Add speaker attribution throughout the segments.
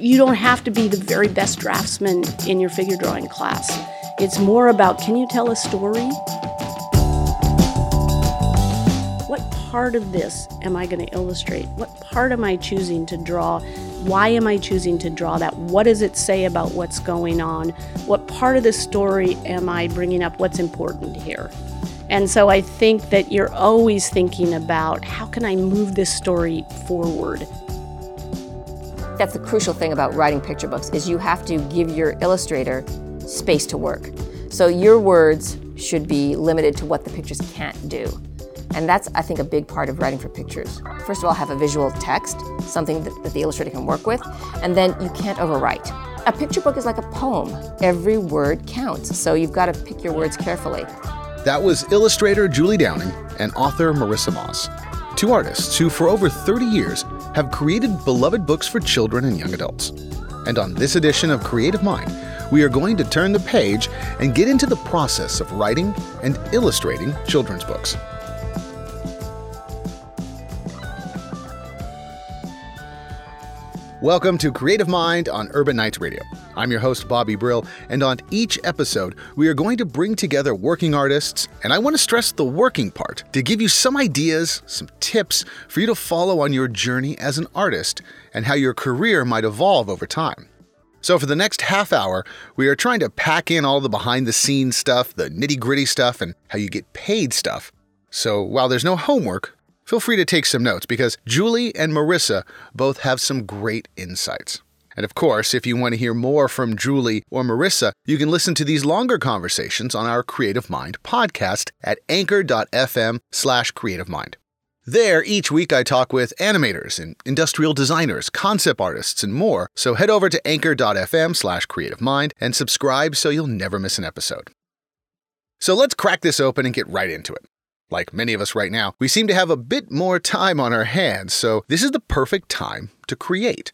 Speaker 1: You don't have to be the very best draftsman in your figure drawing class. It's more about can you tell a story? What part of this am I going to illustrate? What part am I choosing to draw? Why am I choosing to draw that? What does it say about what's going on? What part of the story am I bringing up? What's important here? And so I think that you're always thinking about how can I move this story forward?
Speaker 2: That's the crucial thing about writing picture books is you have to give your illustrator space to work. So your words should be limited to what the pictures can't do. And that's, I think, a big part of writing for pictures. First of all, have a visual text, something that, that the illustrator can work with, and then you can't overwrite. A picture book is like a poem. Every word counts, so you've got to pick your words carefully.
Speaker 3: That was illustrator Julie Downing and author Marissa Moss, two artists who, for over 30 years, have created beloved books for children and young adults. And on this edition of Creative Mind, we are going to turn the page and get into the process of writing and illustrating children's books. Welcome to Creative Mind on Urban Knights Radio. I'm your host, Bobby Brill, and on each episode, we are going to bring together working artists, and I want to stress the working part to give you some ideas, some tips for you to follow on your journey as an artist and how your career might evolve over time. So, for the next half hour, we are trying to pack in all the behind the scenes stuff, the nitty gritty stuff, and how you get paid stuff. So, while there's no homework, Feel free to take some notes because Julie and Marissa both have some great insights. And of course, if you want to hear more from Julie or Marissa, you can listen to these longer conversations on our Creative Mind podcast at anchor.fm slash creative mind. There, each week I talk with animators and industrial designers, concept artists, and more. So head over to anchor.fm slash creative mind and subscribe so you'll never miss an episode. So let's crack this open and get right into it. Like many of us right now, we seem to have a bit more time on our hands, so this is the perfect time to create.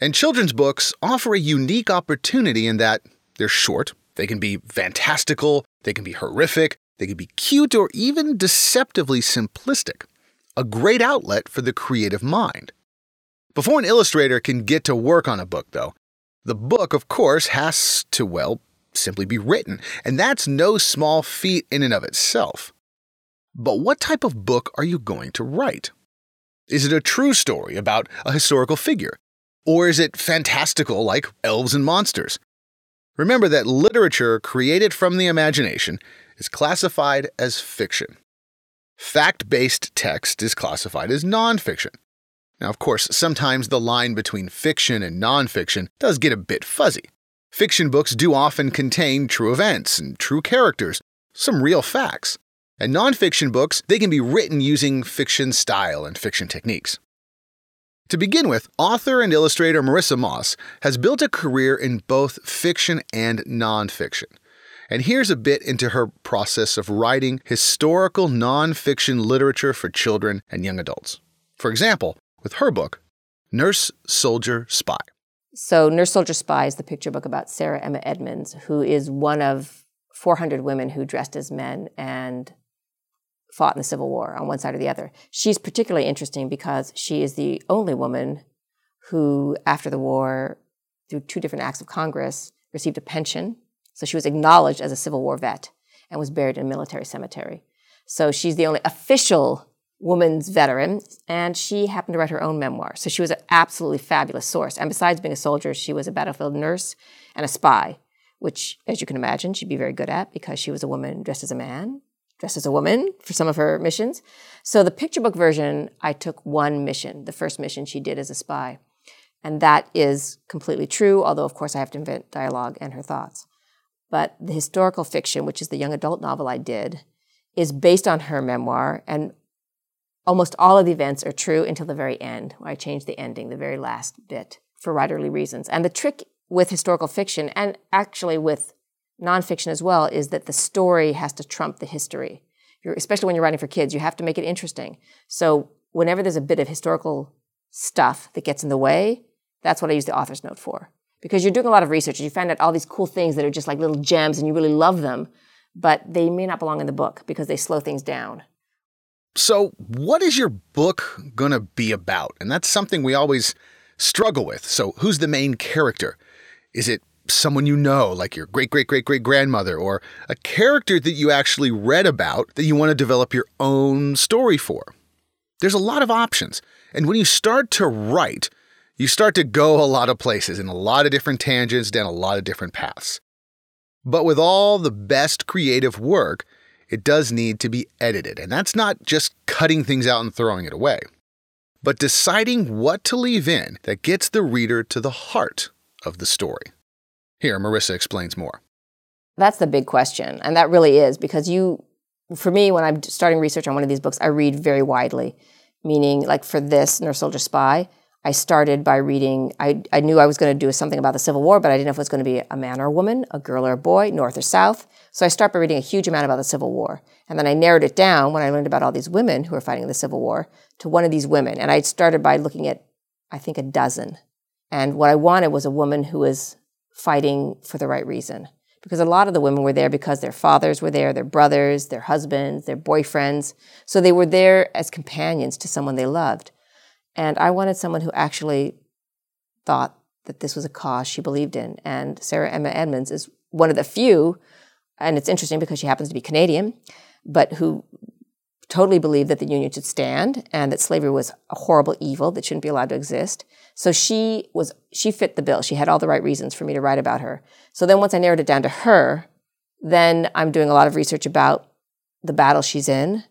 Speaker 3: And children's books offer a unique opportunity in that they're short, they can be fantastical, they can be horrific, they can be cute, or even deceptively simplistic. A great outlet for the creative mind. Before an illustrator can get to work on a book, though, the book, of course, has to, well, simply be written, and that's no small feat in and of itself. But what type of book are you going to write? Is it a true story about a historical figure? Or is it fantastical like elves and monsters? Remember that literature created from the imagination is classified as fiction. Fact based text is classified as nonfiction. Now, of course, sometimes the line between fiction and nonfiction does get a bit fuzzy. Fiction books do often contain true events and true characters, some real facts. And nonfiction books, they can be written using fiction style and fiction techniques. To begin with, author and illustrator Marissa Moss has built a career in both fiction and nonfiction. And here's a bit into her process of writing historical nonfiction literature for children and young adults. For example, with her book, Nurse, Soldier, Spy.
Speaker 2: So, Nurse, Soldier, Spy is the picture book about Sarah Emma Edmonds, who is one of 400 women who dressed as men and fought in the Civil War on one side or the other. She's particularly interesting because she is the only woman who, after the war, through two different acts of Congress, received a pension. So she was acknowledged as a Civil War vet and was buried in a military cemetery. So she's the only official woman's veteran, and she happened to write her own memoir. So she was an absolutely fabulous source. And besides being a soldier, she was a battlefield nurse and a spy, which, as you can imagine, she'd be very good at because she was a woman dressed as a man dressed as a woman for some of her missions. So the picture book version, I took one mission, the first mission she did as a spy. And that is completely true, although, of course, I have to invent dialogue and her thoughts. But the historical fiction, which is the young adult novel I did, is based on her memoir, and almost all of the events are true until the very end, where I changed the ending, the very last bit, for writerly reasons. And the trick with historical fiction, and actually with nonfiction as well is that the story has to trump the history. You're, especially when you're writing for kids, you have to make it interesting. So whenever there's a bit of historical stuff that gets in the way, that's what I use the author's note for. Because you're doing a lot of research and you find out all these cool things that are just like little gems and you really love them, but they may not belong in the book because they slow things down.
Speaker 3: So, what is your book going to be about? And that's something we always struggle with. So, who's the main character? Is it someone you know, like your great great great great grandmother, or a character that you actually read about that you want to develop your own story for? There's a lot of options. And when you start to write, you start to go a lot of places in a lot of different tangents down a lot of different paths. But with all the best creative work, it does need to be edited. And that's not just cutting things out and throwing it away, but deciding what to leave in that gets the reader to the heart of the story. Here, Marissa explains more.
Speaker 2: That's the big question. And that really is because you, for me, when I'm starting research on one of these books, I read very widely, meaning, like for this, Nurse Soldier Spy, I started by reading, I, I knew I was going to do something about the Civil War, but I didn't know if it was going to be a man or a woman, a girl or a boy, north or south. So I start by reading a huge amount about the Civil War. And then I narrowed it down when I learned about all these women who were fighting the Civil War to one of these women. And I started by looking at, I think, a dozen. And what I wanted was a woman who was fighting for the right reason. Because a lot of the women were there because their fathers were there, their brothers, their husbands, their boyfriends. So they were there as companions to someone they loved. And I wanted someone who actually thought that this was a cause she believed in. And Sarah Emma Edmonds is one of the few, and it's interesting because she happens to be Canadian, but who totally believed that the Union should stand and that slavery was a horrible evil that shouldn't be allowed to exist. So she was she fit the bill. She had all the right reasons for me to write about her. So then once I narrowed it down to her, then I'm doing a lot of research about the battle she's in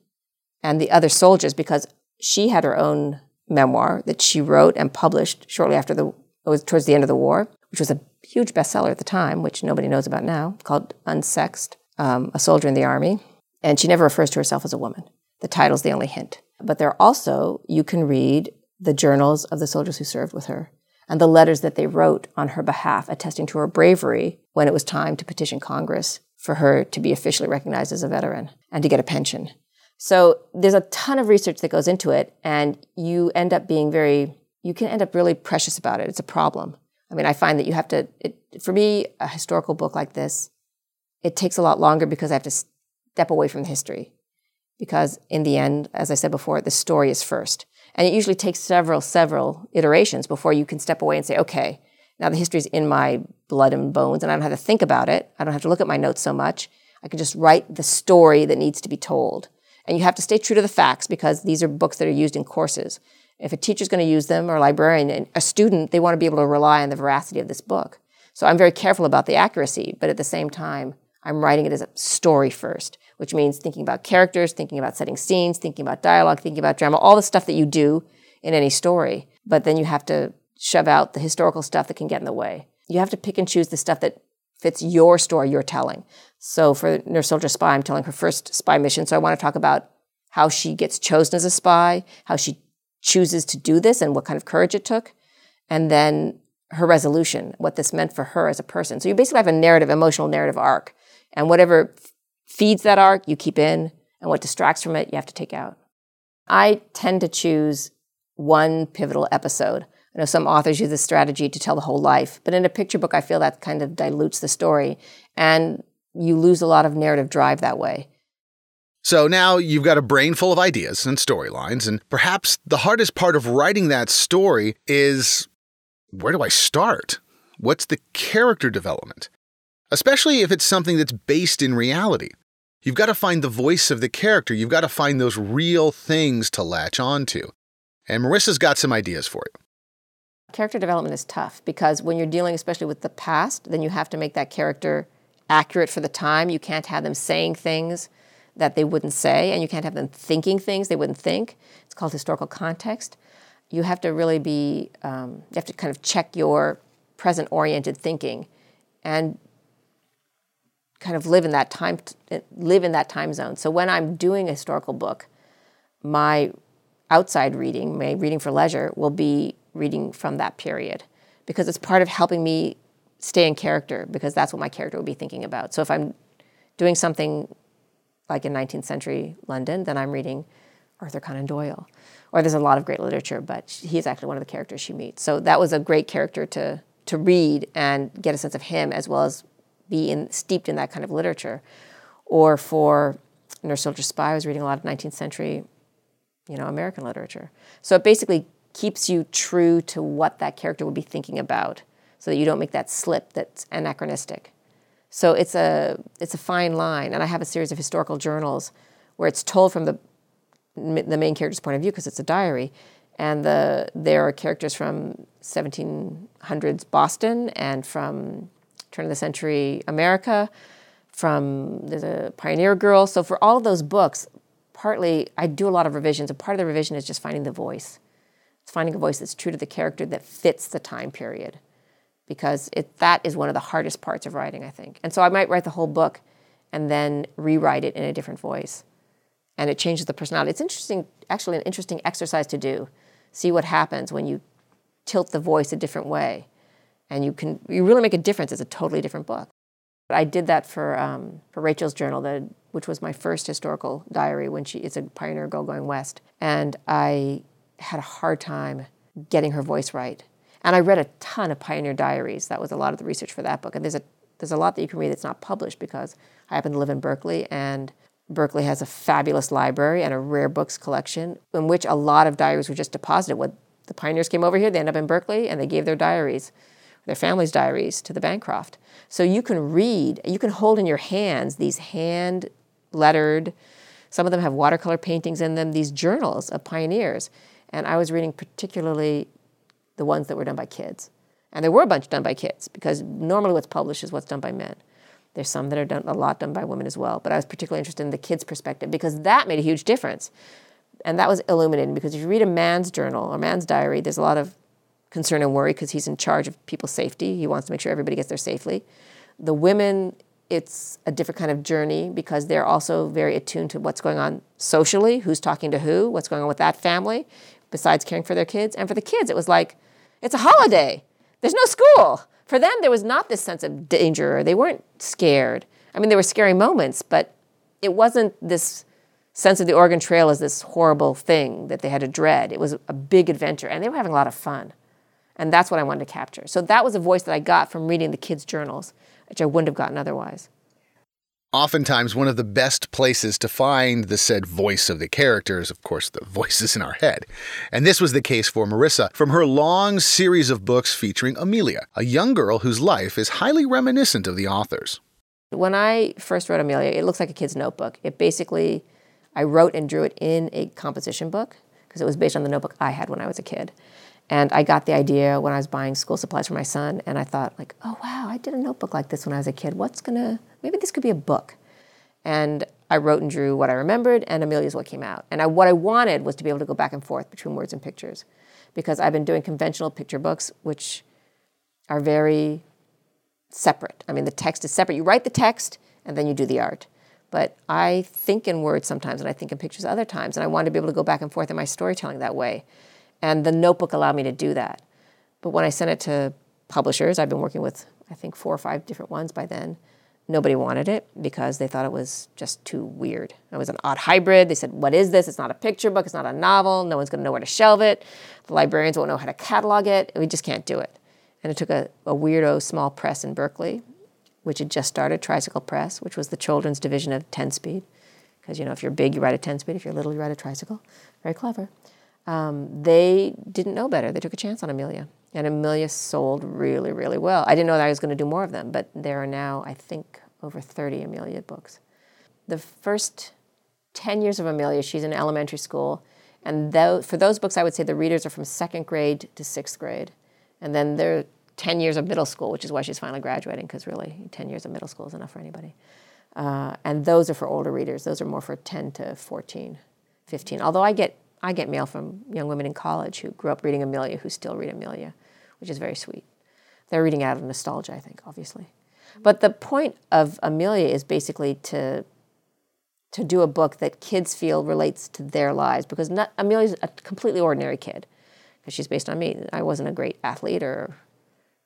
Speaker 2: and the other soldiers because she had her own memoir that she wrote and published shortly after the, it was towards the end of the war, which was a huge bestseller at the time, which nobody knows about now, called Unsexed, um, A Soldier in the Army. And she never refers to herself as a woman. The title's the only hint. But there also, you can read the journals of the soldiers who served with her and the letters that they wrote on her behalf, attesting to her bravery when it was time to petition Congress for her to be officially recognized as a veteran and to get a pension. So there's a ton of research that goes into it, and you end up being very, you can end up really precious about it. It's a problem. I mean, I find that you have to, it, for me, a historical book like this, it takes a lot longer because I have to step away from the history. Because in the end, as I said before, the story is first. And it usually takes several, several iterations before you can step away and say, okay, now the history is in my blood and bones, and I don't have to think about it. I don't have to look at my notes so much. I can just write the story that needs to be told. And you have to stay true to the facts because these are books that are used in courses. If a teacher's going to use them or a librarian, and a student, they want to be able to rely on the veracity of this book. So I'm very careful about the accuracy, but at the same time, I'm writing it as a story first, which means thinking about characters, thinking about setting scenes, thinking about dialogue, thinking about drama, all the stuff that you do in any story. But then you have to shove out the historical stuff that can get in the way. You have to pick and choose the stuff that fits your story you're telling. So for Nurse Soldier Spy, I'm telling her first spy mission. So I want to talk about how she gets chosen as a spy, how she chooses to do this, and what kind of courage it took, and then her resolution, what this meant for her as a person. So you basically have a narrative, emotional narrative arc. And whatever feeds that arc, you keep in, and what distracts from it, you have to take out. I tend to choose one pivotal episode. I know some authors use this strategy to tell the whole life, but in a picture book, I feel that kind of dilutes the story, and you lose a lot of narrative drive that way.
Speaker 3: So now you've got a brain full of ideas and storylines, and perhaps the hardest part of writing that story is where do I start? What's the character development? Especially if it's something that's based in reality. You've got to find the voice of the character, you've got to find those real things to latch onto. And Marissa's got some ideas for you.
Speaker 2: Character development is tough because when you're dealing especially with the past, then you have to make that character accurate for the time. You can't have them saying things that they wouldn't say, and you can't have them thinking things they wouldn't think. It's called historical context. You have to really be, um, you have to kind of check your present oriented thinking and kind of live in that time live in that time zone. So when I'm doing a historical book, my outside reading, my reading for leisure, will be reading from that period because it's part of helping me stay in character because that's what my character will be thinking about. So if I'm doing something like in 19th century London, then I'm reading Arthur Conan Doyle. Or there's a lot of great literature, but he's actually one of the characters she meets. So that was a great character to to read and get a sense of him as well as be in, steeped in that kind of literature. Or for Nurse Soldier Spy, I was reading a lot of 19th century, you know, American literature. So it basically keeps you true to what that character would be thinking about so that you don't make that slip that's anachronistic. So it's a it's a fine line, and I have a series of historical journals where it's told from the the main character's point of view because it's a diary, and the there are characters from 1700s Boston and from turn of the century America, from there's a pioneer girl. So for all of those books, partly I do a lot of revisions, and part of the revision is just finding the voice. It's finding a voice that's true to the character that fits the time period, because it, that is one of the hardest parts of writing, I think. And so I might write the whole book, and then rewrite it in a different voice, and it changes the personality. It's interesting, actually, an interesting exercise to do. See what happens when you tilt the voice a different way, and you can you really make a difference. It's a totally different book. I did that for um, for Rachel's journal, the, which was my first historical diary when she it's a pioneer girl going west, and I had a hard time getting her voice right. And I read a ton of pioneer diaries. That was a lot of the research for that book. And there's a there's a lot that you can read that's not published because I happen to live in Berkeley and Berkeley has a fabulous library and a rare books collection in which a lot of diaries were just deposited. When the pioneers came over here, they ended up in Berkeley and they gave their diaries, their families' diaries, to the Bancroft. So you can read, you can hold in your hands these hand lettered, some of them have watercolor paintings in them, these journals of pioneers. And I was reading particularly the ones that were done by kids. And there were a bunch done by kids because normally what's published is what's done by men. There's some that are done a lot done by women as well, but I was particularly interested in the kids' perspective because that made a huge difference. And that was illuminating because if you read a man's journal or man's diary, there's a lot of concern and worry because he's in charge of people's safety. He wants to make sure everybody gets there safely. The women, it's a different kind of journey because they're also very attuned to what's going on socially, who's talking to who, what's going on with that family, besides caring for their kids. And for the kids, it was like, it's a holiday. There's no school. For them, there was not this sense of danger. They weren't scared. I mean, there were scary moments, but it wasn't this sense of the Oregon Trail as this horrible thing that they had to dread. It was a big adventure, and they were having a lot of fun. And that's what I wanted to capture. So that was a voice that I got from reading the kids' journals, which I wouldn't have gotten otherwise.
Speaker 3: Oftentimes, one of the best places to find the said voice of the character is, of course, the voices in our head. And this was the case for Marissa from her long series of books featuring Amelia, a young girl whose life is highly reminiscent of the author's.
Speaker 2: When I first wrote Amelia, it looks like a kid's notebook. It basically, I wrote and drew it in a composition book because it was based on the notebook I had when I was a kid. And I got the idea when I was buying school supplies for my son, and I thought, like, oh wow, I did a notebook like this when I was a kid. What's gonna, maybe this could be a book. And I wrote and drew what I remembered, and Amelia's what came out. And I, what I wanted was to be able to go back and forth between words and pictures, because I've been doing conventional picture books, which are very separate. I mean, the text is separate. You write the text, and then you do the art. But I think in words sometimes, and I think in pictures other times, and I wanted to be able to go back and forth in my storytelling that way. And the notebook allowed me to do that. But when I sent it to publishers, I've been working with, I think, four or five different ones by then. Nobody wanted it because they thought it was just too weird. It was an odd hybrid. They said, What is this? It's not a picture book, it's not a novel. No one's going to know where to shelve it. The librarians won't know how to catalog it. We just can't do it. And it took a, a weirdo small press in Berkeley, which had just started, Tricycle Press, which was the children's division of 10 speed. Because, you know, if you're big, you ride a 10 speed. If you're little, you ride a tricycle. Very clever um, they didn't know better. They took a chance on Amelia. And Amelia sold really, really well. I didn't know that I was going to do more of them, but there are now, I think, over 30 Amelia books. The first 10 years of Amelia, she's in elementary school. And for those books, I would say the readers are from second grade to sixth grade. And then there are 10 years of middle school, which is why she's finally graduating, because really, 10 years of middle school is enough for anybody. Uh, and those are for older readers. Those are more for 10 to 14, 15. Although I get I get mail from young women in college who grew up reading Amelia, who still read Amelia, which is very sweet. They're reading out of nostalgia, I think, obviously. But the point of Amelia is basically to to do a book that kids feel relates to their lives because not, Amelia's a completely ordinary kid because she's based on me. I wasn't a great athlete or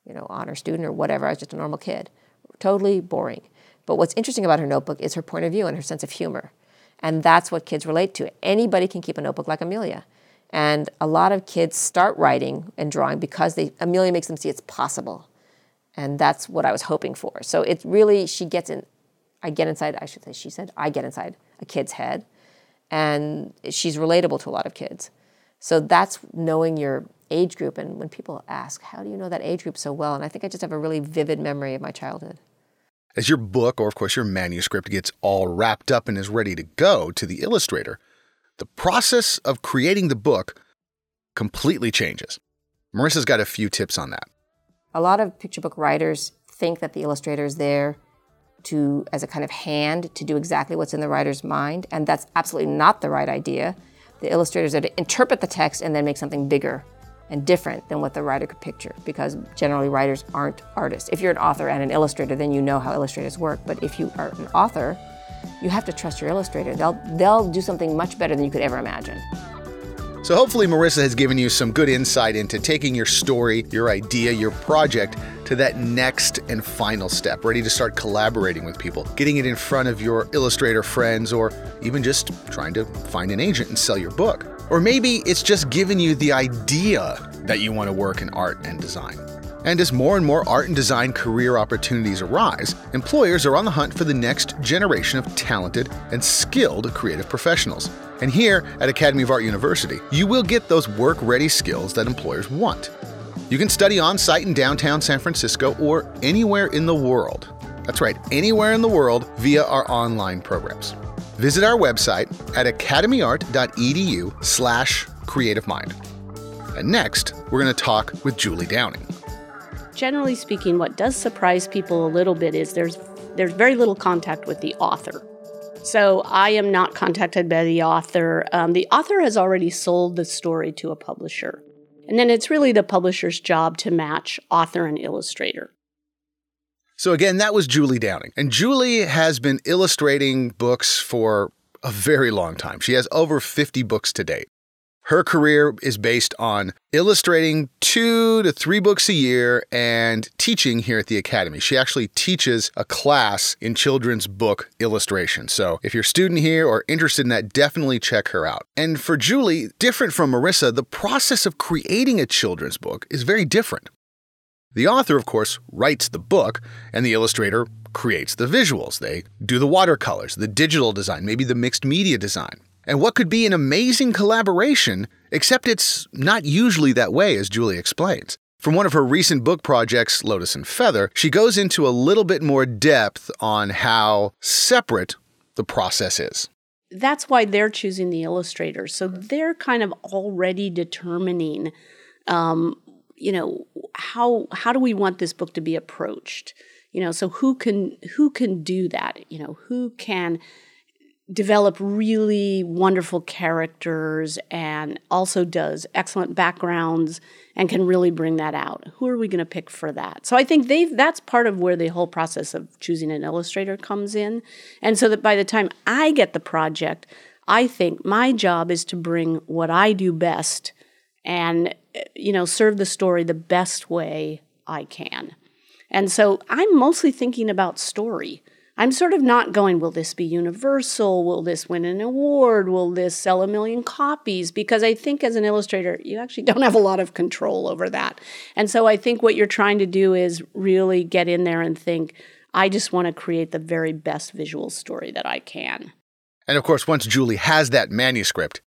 Speaker 2: you know honor student or whatever. I was just a normal kid, totally boring. But what's interesting about her notebook is her point of view and her sense of humor. And that's what kids relate to. Anybody can keep a notebook like Amelia. And a lot of kids start writing and drawing because they, Amelia makes them see it's possible. And that's what I was hoping for. So it's really, she gets in, I get inside, I should say, she said, I get inside a kid's head. And she's relatable to a lot of kids. So that's knowing your age group. And when people ask, how do you know that age group so well? And I think I just have a really vivid memory of my childhood.
Speaker 3: As your book, or of course your manuscript, gets all wrapped up and is ready to go to the illustrator, the process of creating the book completely changes. Marissa's got a few tips on that.
Speaker 2: A lot of picture book writers think that the illustrator is there to as a kind of hand to do exactly what's in the writer's mind, and that's absolutely not the right idea. The illustrators are to interpret the text and then make something bigger and different than what the writer could picture because generally writers aren't artists. If you're an author and an illustrator, then you know how illustrators work. But if you are an author, you have to trust your illustrator. They'll, they'll do something much better than you could ever imagine.
Speaker 3: So, hopefully, Marissa has given you some good insight into taking your story, your idea, your project to that next and final step, ready to start collaborating with people, getting it in front of your illustrator friends, or even just trying to find an agent and sell your book. Or maybe it's just given you the idea that you want to work in art and design. And as more and more art and design career opportunities arise, employers are on the hunt for the next generation of talented and skilled creative professionals. And here at Academy of Art University, you will get those work ready skills that employers want. You can study on site in downtown San Francisco or anywhere in the world. That's right, anywhere in the world via our online programs. Visit our website at academyart.edu slash creativemind. And next, we're going to talk with Julie Downing
Speaker 1: generally speaking, what does surprise people a little bit is there's there's very little contact with the author. So I am not contacted by the author. Um, the author has already sold the story to a publisher, and then it's really the publisher's job to match author and illustrator.
Speaker 3: So again, that was Julie Downing, and Julie has been illustrating books for a very long time. She has over 50 books to date. Her career is based on illustrating two to three books a year and teaching here at the Academy. She actually teaches a class in children's book illustration. So if you're a student here or interested in that, definitely check her out. And for Julie, different from Marissa, the process of creating a children's book is very different. The author, of course, writes the book, and the illustrator creates the visuals. They do the watercolors, the digital design, maybe the mixed media design and what could be an amazing collaboration, except it's not usually that way, as Julie explains. From one of her recent book projects, Lotus and Feather, she goes into a little bit more depth on how separate the process is.
Speaker 1: That's why they're choosing the illustrators. So they're kind of already determining, um, you know, how how do we want this book to be approached? You know, so who can who can do that? You know, who can develop really wonderful characters and also does excellent backgrounds and can really bring that out. Who are we going to pick for that? So I think they've that's part of where the whole process of choosing an illustrator comes in. And so that by the time I get the project, I think my job is to bring what I do best and you know serve the story the best way I can. And so I'm mostly thinking about story. I'm sort of not going, will this be universal? Will this win an award? Will this sell a million copies? Because I think as an illustrator, you actually don't have a lot of control over that. And so I think what you're trying to do is really get in there and think, I just want to create the very best visual story that I can.
Speaker 3: And of course, once Julie has that manuscript,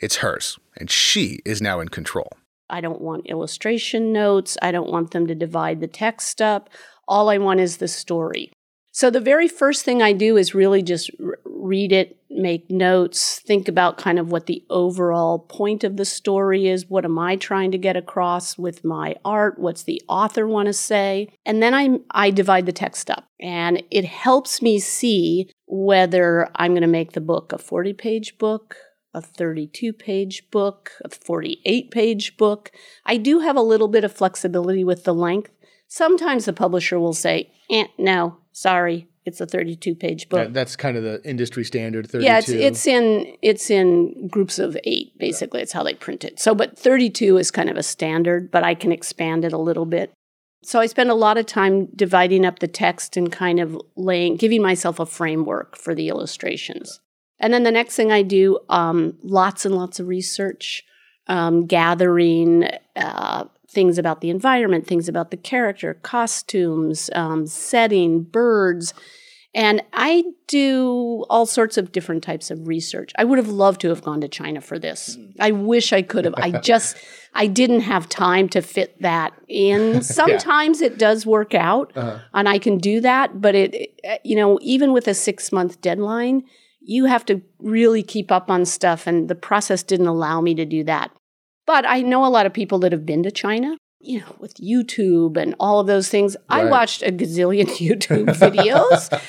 Speaker 3: it's hers, and she is now in control.
Speaker 1: I don't want illustration notes. I don't want them to divide the text up. All I want is the story. So the very first thing I do is really just r- read it, make notes, think about kind of what the overall point of the story is. What am I trying to get across with my art? What's the author want to say? And then I I divide the text up, and it helps me see whether I'm going to make the book a 40-page book, a 32 page book, a 48 page book. I do have a little bit of flexibility with the length. Sometimes the publisher will say, eh, no, sorry, it's a 32 page book.
Speaker 4: that's kind of the industry standard 32.
Speaker 1: Yeah, it's, it's in it's in groups of 8 basically. It's how they print it. So but 32 is kind of a standard, but I can expand it a little bit. So I spend a lot of time dividing up the text and kind of laying giving myself a framework for the illustrations. And then the next thing I do um, lots and lots of research, um, gathering uh, things about the environment, things about the character, costumes, um, setting, birds. And I do all sorts of different types of research. I would have loved to have gone to China for this. Mm. I wish I could have. I just, I didn't have time to fit that in. Sometimes yeah. it does work out uh-huh. and I can do that. But it, you know, even with a six month deadline, you have to really keep up on stuff. And the process didn't allow me to do that. But I know a lot of people that have been to China you know, with YouTube and all of those things. Right. I watched a gazillion YouTube videos.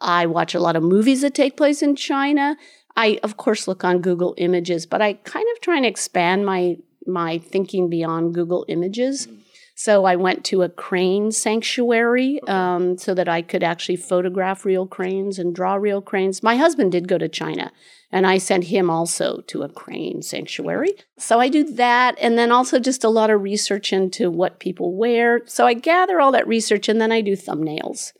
Speaker 1: I watch a lot of movies that take place in China. I, of course, look on Google Images, but I kind of try and expand my my thinking beyond Google Images. So I went to a crane sanctuary um, so that I could actually photograph real cranes and draw real cranes. My husband did go to China, and I sent him also to a crane sanctuary. So I do that, and then also just a lot of research into what people wear. So I gather all that research, and then I do thumbnails.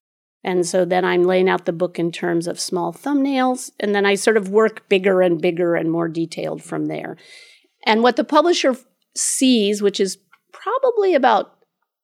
Speaker 1: And so then I'm laying out the book in terms of small thumbnails, and then I sort of work bigger and bigger and more detailed from there. And what the publisher sees, which is probably about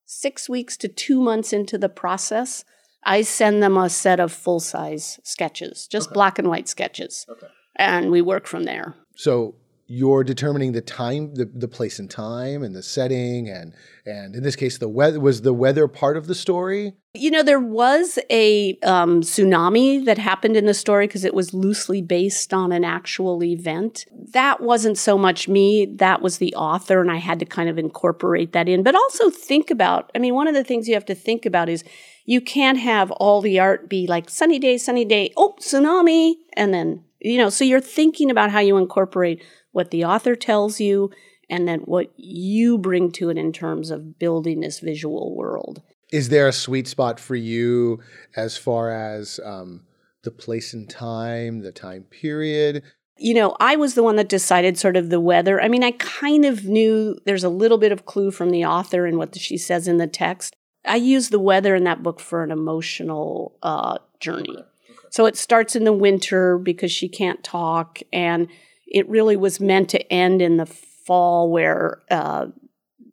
Speaker 1: six weeks to two months into the process, I send them a set of full size sketches, just okay. black and white sketches. Okay and we work from there.
Speaker 3: So you're determining the time, the, the place and time, and the setting, and and in this case, the weather was the weather part of the story.
Speaker 1: You know, there was a um, tsunami that happened in the story because it was loosely based on an actual event. That wasn't so much me; that was the author, and I had to kind of incorporate that in. But also think about. I mean, one of the things you have to think about is you can't have all the art be like sunny day, sunny day, oh tsunami, and then you know, so you're thinking about how you incorporate what the author tells you and then what you bring to it in terms of building this visual world.
Speaker 3: Is there a sweet spot for you as far as um, the place and time, the time period?
Speaker 1: You know, I was the one that decided sort of the weather. I mean, I kind of knew there's a little bit of clue from the author and what she says in the text. I use the weather in that book for an emotional uh, journey. So it starts in the winter because she can't talk, and it really was meant to end in the fall where, uh,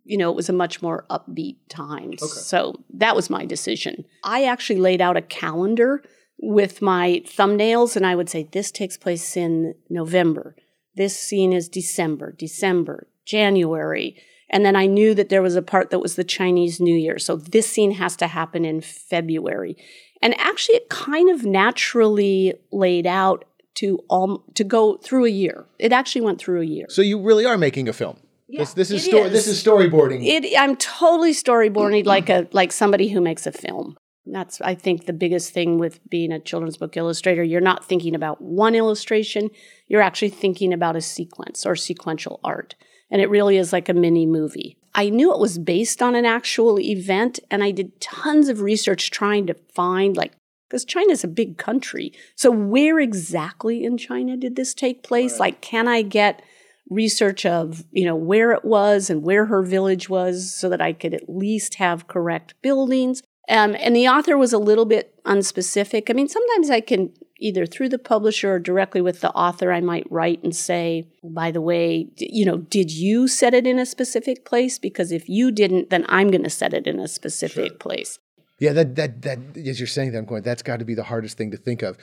Speaker 1: you know, it was a much more upbeat time. Okay. So that was my decision. I actually laid out a calendar with my thumbnails, and I would say this takes place in November. This scene is December, December, January. And then I knew that there was a part that was the Chinese New Year. So this scene has to happen in February. And actually, it kind of naturally laid out to all to go through a year. It actually went through a year.
Speaker 3: So you really are making a film. Yeah, this, this is, sto- is. this is storyboarding.
Speaker 1: It, I'm totally storyboarding like a like somebody who makes a film. That's I think the biggest thing with being a children's book illustrator. You're not thinking about one illustration. You're actually thinking about a sequence or sequential art. And it really is like a mini movie. I knew it was based on an actual event, and I did tons of research trying to find, like, because China's a big country. So, where exactly in China did this take place? Right. Like, can I get research of, you know, where it was and where her village was so that I could at least have correct buildings? Um, and the author was a little bit unspecific. I mean, sometimes I can either through the publisher or directly with the author, I might write and say, by the way, you know, did you set it in a specific place? Because if you didn't, then I'm going to set it in a specific sure. place.
Speaker 3: Yeah, that, that, that, as you're saying that, I'm going, that's got to be the hardest thing to think of.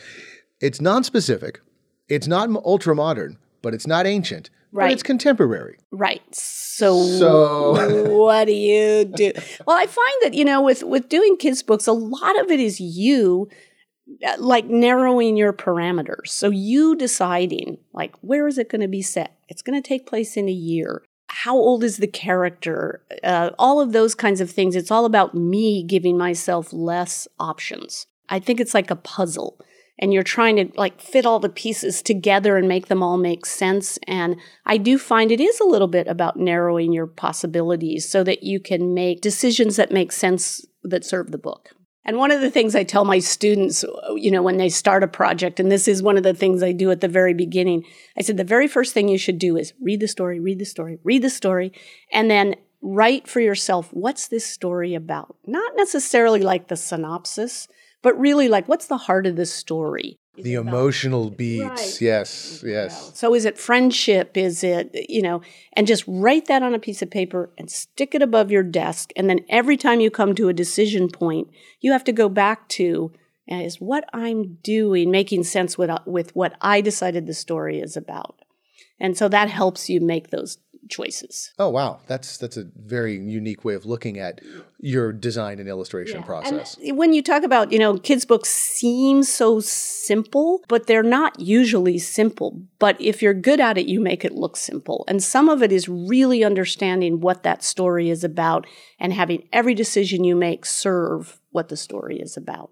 Speaker 3: It's non-specific. It's not ultra modern, but it's not ancient. Right. But it's contemporary.
Speaker 1: Right. So, so what do you do? Well, I find that, you know, with, with doing kids' books, a lot of it is you like narrowing your parameters. So you deciding like where is it going to be set? It's going to take place in a year. How old is the character? Uh, all of those kinds of things. It's all about me giving myself less options. I think it's like a puzzle and you're trying to like fit all the pieces together and make them all make sense and i do find it is a little bit about narrowing your possibilities so that you can make decisions that make sense that serve the book and one of the things I tell my students, you know, when they start a project, and this is one of the things I do at the very beginning, I said the very first thing you should do is read the story, read the story, read the story, and then write for yourself what's this story about? Not necessarily like the synopsis, but really like what's the heart of the story?
Speaker 3: The emotional beats. Right. yes yes.
Speaker 1: So is it friendship? Is it you know and just write that on a piece of paper and stick it above your desk. And then every time you come to a decision point you have to go back to is what I'm doing making sense with, with what I decided the story is about? And so that helps you make those choices.
Speaker 4: Oh wow, that's that's a very unique way of looking at your design and illustration yeah. process.
Speaker 1: And when you talk about, you know, kids books seem so simple, but they're not usually simple. But if you're good at it, you make it look simple. And some of it is really understanding what that story is about and having every decision you make serve what the story is about.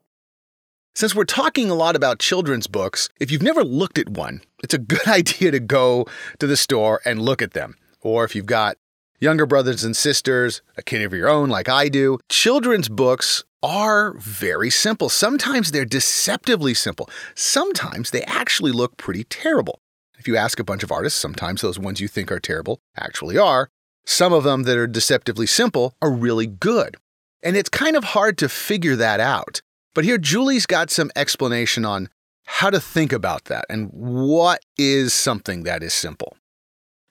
Speaker 3: Since we're talking a lot about children's books, if you've never looked at one, it's a good idea to go to the store and look at them. Or if you've got younger brothers and sisters, a kid of your own like I do, children's books are very simple. Sometimes they're deceptively simple. Sometimes they actually look pretty terrible. If you ask a bunch of artists, sometimes those ones you think are terrible actually are. Some of them that are deceptively simple are really good. And it's kind of hard to figure that out. But here, Julie's got some explanation on how to think about that and what is something that is simple.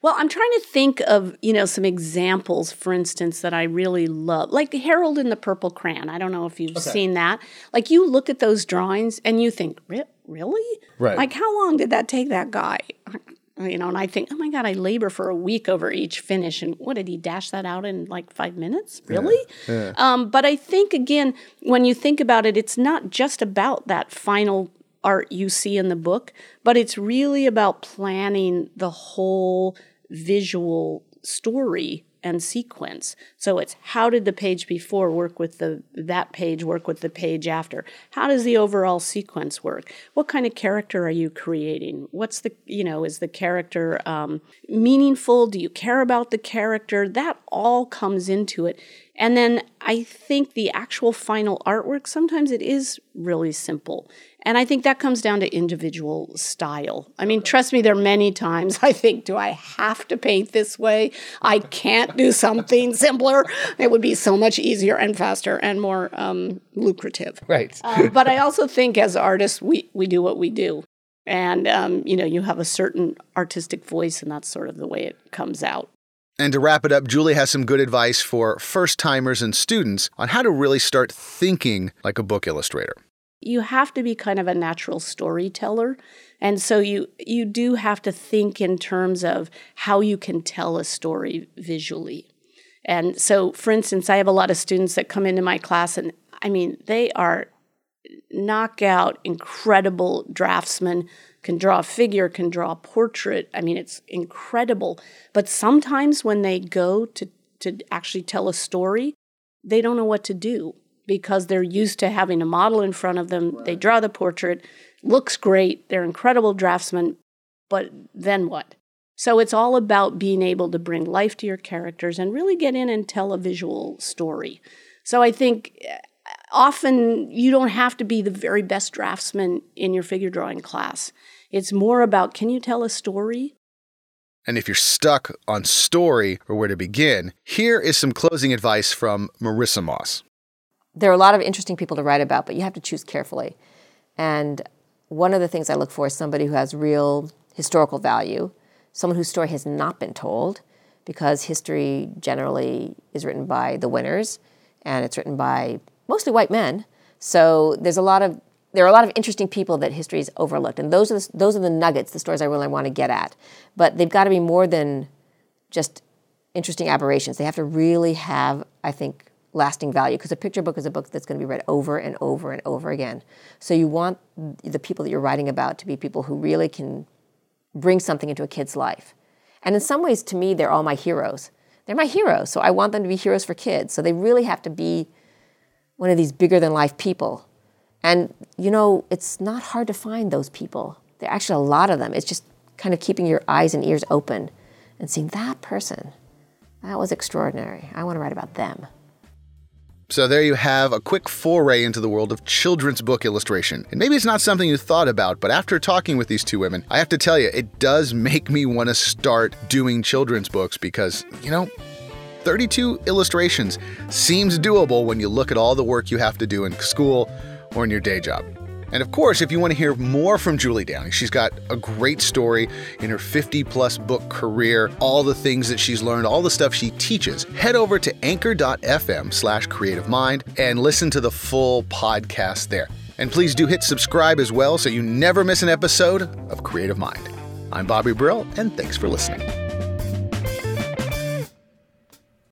Speaker 1: Well, I'm trying to think of, you know, some examples, for instance, that I really love. Like Harold in the Purple Crayon. I don't know if you've okay. seen that. Like you look at those drawings and you think, really?
Speaker 3: Right.
Speaker 1: Like how long did that take that guy? You know, and I think, oh my God, I labor for a week over each finish. And what did he dash that out in like five minutes? Really? Yeah. Yeah. Um, but I think, again, when you think about it, it's not just about that final art you see in the book, but it's really about planning the whole visual story and sequence. So it's how did the page before work with the that page work with the page after? How does the overall sequence work? What kind of character are you creating? What's the you know is the character um, meaningful? Do you care about the character? That all comes into it. And then I think the actual final artwork sometimes it is really simple. And I think that comes down to individual style. I mean, trust me, there are many times I think, do I have to paint this way? I can't do something simpler. It would be so much easier and faster and more um, lucrative.
Speaker 3: Right.
Speaker 1: Uh, but I also think as artists, we, we do what we do. And, um, you know, you have a certain artistic voice, and that's sort of the way it comes out.
Speaker 3: And to wrap it up, Julie has some good advice for first timers and students on how to really start thinking like a book illustrator
Speaker 1: you have to be kind of a natural storyteller. And so you you do have to think in terms of how you can tell a story visually. And so for instance i have a lot of students that come into my class and i mean they are knockout incredible draftsmen can draw a figure can draw a portrait. I mean it's incredible. But sometimes when they go to to actually tell a story they don't know what to do because they're used to having a model in front of them. Right. They draw the portrait, looks great, they're incredible draftsmen, but then what? So it's all about being able to bring life to your characters and really get in and tell a visual story. So I think eh, often you don't have to be the very best draftsman in your figure drawing class. It's more about can you tell a story?
Speaker 3: And if you're stuck on story or where to begin, here is some closing advice from Marissa Moss
Speaker 2: there are a lot of interesting people to write about, but you have to choose carefully. And one of the things I look for is somebody who has real historical value, someone whose story has not been told, because history generally is written by the winners, and it's written by mostly white men. So there's a lot of there are a lot of interesting people that history is overlooked, and those are the, those are the nuggets, the stories I really want to get at. But they've got to be more than just interesting aberrations. They have to really have, I think, lasting value because a picture book is a book that's going to be read over and over and over again. So you want the people that you're writing about to be people who really can bring something into a kid's life. And in some ways, to me, they're all my heroes. They're my heroes, so I want them to be heroes for kids. So they really have to be one of these bigger than life people. And you know, it's not hard to find those people. There are actually a lot of them. It's just kind of keeping your eyes and ears open and seeing that person. That was extraordinary. I want to write about them.
Speaker 3: So there you have a quick foray into the world of children's book illustration. And maybe it's not something you thought about, but after talking with these two women, I have to tell you, it does make me want to start doing children's books because, you know, 32 illustrations seems doable when you look at all the work you have to do in school or in your day job. And of course, if you want to hear more from Julie Downing, she's got a great story in her 50 plus book career, all the things that she's learned, all the stuff she teaches. Head over to anchor.fm slash creative mind and listen to the full podcast there. And please do hit subscribe as well so you never miss an episode of Creative Mind. I'm Bobby Brill, and thanks for listening.